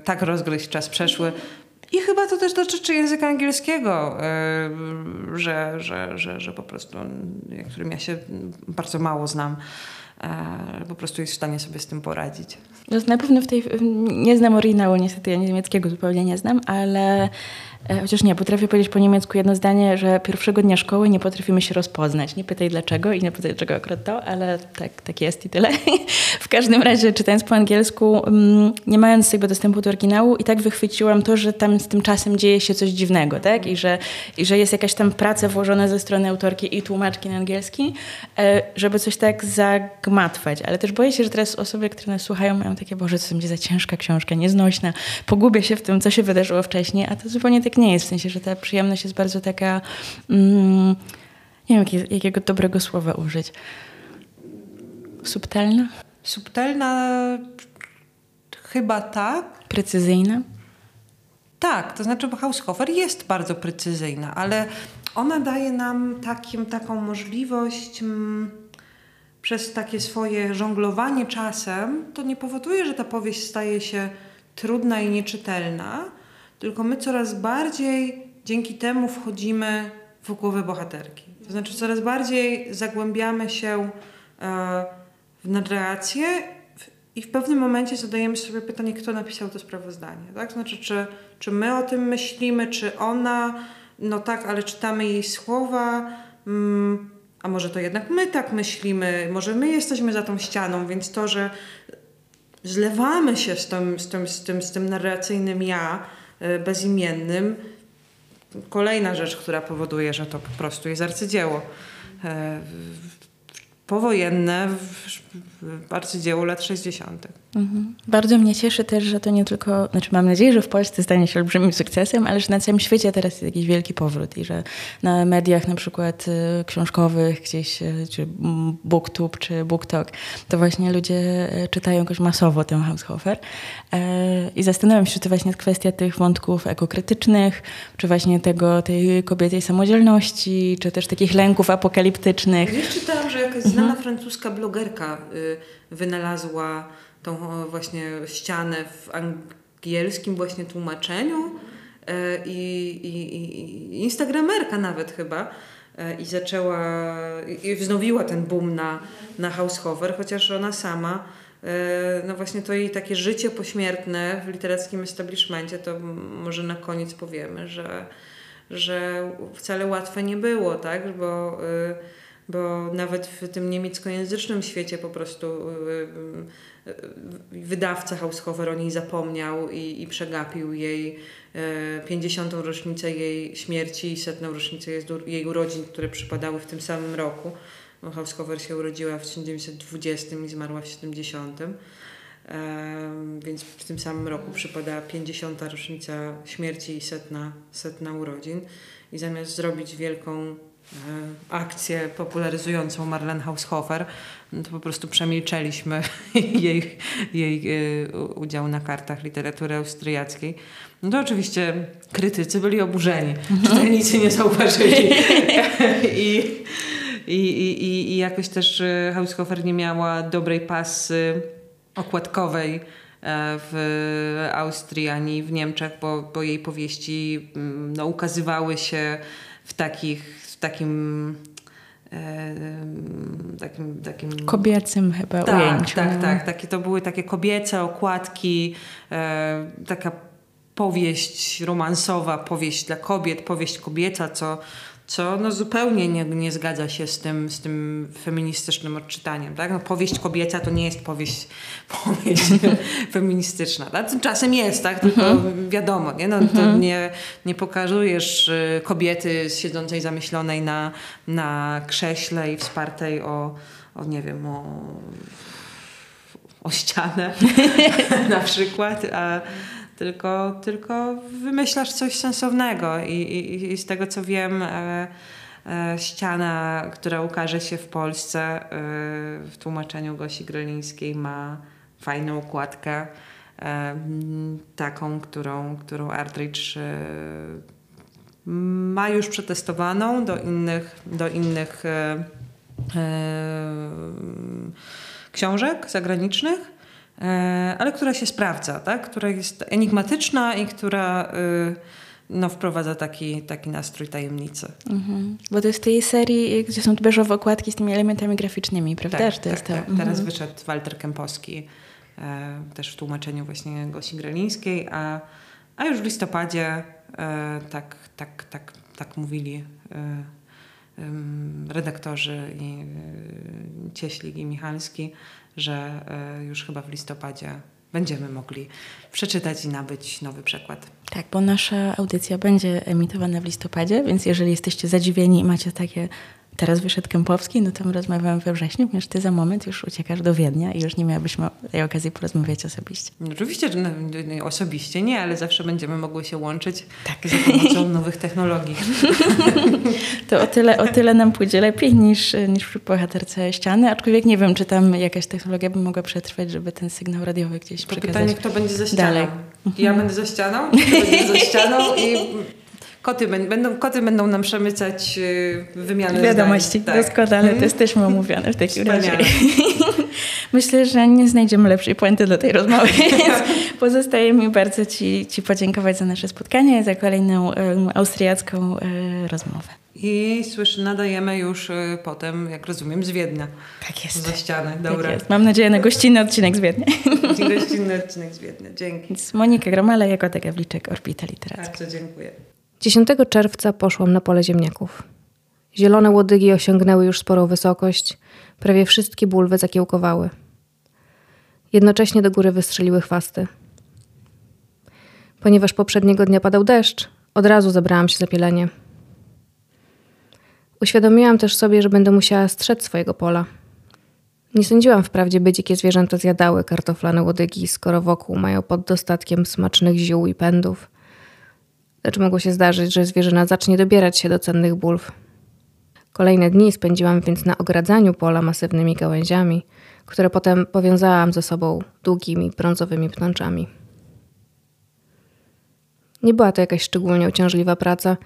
tak rozgryźć czas przeszły, I chyba to też dotyczy języka angielskiego, yy, że, że, że, że po prostu, którym ja się bardzo mało znam, po prostu jest w stanie sobie z tym poradzić. No, na pewno w tej, nie znam oryginału, niestety ja niemieckiego zupełnie nie znam, ale E, chociaż nie, potrafię powiedzieć po niemiecku jedno zdanie, że pierwszego dnia szkoły nie potrafimy się rozpoznać. Nie pytaj dlaczego i nie pytaj dlaczego akurat to, ale tak, tak jest i tyle. w każdym razie czytając po angielsku, mm, nie mając jakby dostępu do oryginału i tak wychwyciłam to, że tam z tym czasem dzieje się coś dziwnego, tak? I że, i że jest jakaś tam praca włożona ze strony autorki i tłumaczki na angielski, e, żeby coś tak zagmatwać. Ale też boję się, że teraz osoby, które nas słuchają mają takie, Boże, co będzie za ciężka książka, nieznośna, pogubię się w tym, co się wydarzyło wcześniej, a to zupełnie tak nie jest. W sensie, że ta przyjemność jest bardzo taka. Mm, nie wiem, jakiego dobrego słowa użyć. Subtelna? Subtelna chyba tak. Precyzyjna? Tak, to znaczy Haushofer jest bardzo precyzyjna, ale ona daje nam takim, taką możliwość mm, przez takie swoje żonglowanie czasem, to nie powoduje, że ta powieść staje się trudna i nieczytelna, tylko my coraz bardziej dzięki temu wchodzimy w głowę bohaterki. To znaczy coraz bardziej zagłębiamy się e, w narrację i w pewnym momencie zadajemy sobie pytanie, kto napisał to sprawozdanie. Tak? Znaczy, czy, czy my o tym myślimy, czy ona, no tak, ale czytamy jej słowa, mm, a może to jednak my tak myślimy, może my jesteśmy za tą ścianą, więc to, że zlewamy się z tym, z tym, z tym, z tym narracyjnym ja, bezimiennym. Kolejna rzecz, która powoduje, że to po prostu jest arcydzieło. E, powojenne arcydzieło lat 60. Mhm. Bardzo mnie cieszy też, że to nie tylko, znaczy mam nadzieję, że w Polsce stanie się olbrzymim sukcesem, ale że na całym świecie teraz jest jakiś wielki powrót i że na mediach na przykład y, książkowych gdzieś, y, czy booktube, czy booktalk, to właśnie ludzie y, czytają jakoś masowo tę Haushofer e, i zastanawiam się, czy to właśnie jest kwestia tych wątków ekokrytycznych, czy właśnie tego, tej kobiecej samodzielności, czy też takich lęków apokaliptycznych. Gdzieś czytałam, że jakaś znana mhm. francuska blogerka wynalazła tą właśnie ścianę w angielskim właśnie tłumaczeniu e, i, i, i instagramerka nawet chyba e, i zaczęła, i wznowiła ten boom na, na Househover, chociaż ona sama e, no właśnie to jej takie życie pośmiertne w literackim establishmencie, to może na koniec powiemy, że, że wcale łatwe nie było, tak, bo bo nawet w tym niemieckojęzycznym świecie po prostu y, y, wydawca Haushofer o niej zapomniał i, i przegapił jej 50. E, rocznicę jej śmierci i setną rocznicę jej urodzin, które przypadały w tym samym roku. Haushofer się urodziła w 1920 i zmarła w 70. Więc w tym samym roku przypada 50. rocznica śmierci i setna, setna urodzin. I zamiast zrobić wielką E, akcję popularyzującą Marlene Haushofer, no to po prostu przemilczeliśmy jej, jej e, udział na kartach literatury austriackiej. No to oczywiście krytycy byli oburzeni, mhm. czytelnicy nie zauważyli. I, i, i, I jakoś też e, Haushofer nie miała dobrej pasy okładkowej w Austrii ani w Niemczech, bo, bo jej powieści mm, no, ukazywały się w takich takim takim, takim... Kobiecym chyba tak, ujęciu. Tak, tak, tak. Takie, to były takie kobiece okładki, e, taka powieść romansowa, powieść dla kobiet, powieść kobieca, co co no zupełnie nie, nie zgadza się z tym, z tym feministycznym odczytaniem. Tak? No, powieść kobieca to nie jest powieść, powieść feministyczna. Tak? Czasem jest, tak? tylko mhm. wiadomo, nie? No, mhm. nie, nie pokazujesz y, kobiety siedzącej zamyślonej na, na krześle i wspartej o, o nie wiem, o, o ścianę na przykład, a tylko, tylko wymyślasz coś sensownego i, i, i z tego co wiem e, e, ściana, która ukaże się w Polsce e, w tłumaczeniu Gosi Grolińskiej ma fajną układkę e, taką, którą, którą Artridge e, ma już przetestowaną do innych, do innych e, książek zagranicznych ale która się sprawdza, tak? która jest enigmatyczna i która no, wprowadza taki, taki nastrój tajemnicy. Mhm. Bo to jest tej serii, gdzie są beżowe okładki z tymi elementami graficznymi, prawda? Tak, tak, tak. Mhm. Teraz wyszedł Walter Kępowski, e, też w tłumaczeniu właśnie Gosi Grelińskiej, a, a już w listopadzie e, tak, tak, tak, tak mówili e, redaktorzy i e, Cieślik i Michalski, że e, już chyba w listopadzie będziemy mogli przeczytać i nabyć nowy przekład. Tak, bo nasza audycja będzie emitowana w listopadzie, więc jeżeli jesteście zadziwieni i macie takie teraz wyszedł Kępowski, no to my rozmawiamy we wrześniu, ponieważ ty za moment już uciekasz do Wiednia i już nie miałabyśmy tej okazji porozmawiać osobiście. No, oczywiście, że no, osobiście nie, ale zawsze będziemy mogły się łączyć tak. za pomocą nowych technologii. to o tyle, o tyle nam pójdzie lepiej niż, niż przy bohaterce ściany, aczkolwiek nie wiem, czy tam jakaś technologia by mogła przetrwać, żeby ten sygnał radiowy gdzieś to przekazać pytanie, kto będzie za ścianą. Dalej. Ja będę za ścianą, za ścianą i Koty będą, koty będą nam przemycać y, wymianę Wiadomości, zdań. Tak. doskonale. To jesteśmy omówione w takim razie. Myślę, że nie znajdziemy lepszej puenty do tej rozmowy, więc pozostaje mi bardzo ci, ci podziękować za nasze spotkanie, za kolejną um, austriacką um, rozmowę. I słyszy, nadajemy już y, potem, jak rozumiem, z Wiednia. Tak jest. Ze ściany, tak dobra. Tak Mam nadzieję na gościnny odcinek z Wiednia. gościnny odcinek z Wiednia, dzięki. Monika Gromala, Jagoda Gawliczek, Orbita Literacka. Bardzo dziękuję. 10 czerwca poszłam na pole ziemniaków. Zielone łodygi osiągnęły już sporą wysokość, prawie wszystkie bulwy zakiełkowały. Jednocześnie do góry wystrzeliły chwasty. Ponieważ poprzedniego dnia padał deszcz, od razu zabrałam się za pielenie. Uświadomiłam też sobie, że będę musiała strzec swojego pola. Nie sądziłam wprawdzie, by dzikie zwierzęta zjadały kartoflane łodygi, skoro wokół mają pod dostatkiem smacznych ziół i pędów – lecz mogło się zdarzyć, że zwierzyna zacznie dobierać się do cennych bulw. Kolejne dni spędziłam więc na ogradzaniu pola masywnymi gałęziami, które potem powiązałam ze sobą długimi brązowymi pnączami. Nie była to jakaś szczególnie uciążliwa praca,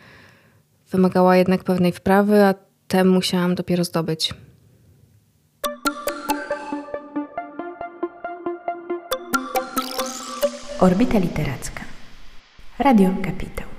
wymagała jednak pewnej wprawy, a tę musiałam dopiero zdobyć. Orbita Literacka Radio Kapitał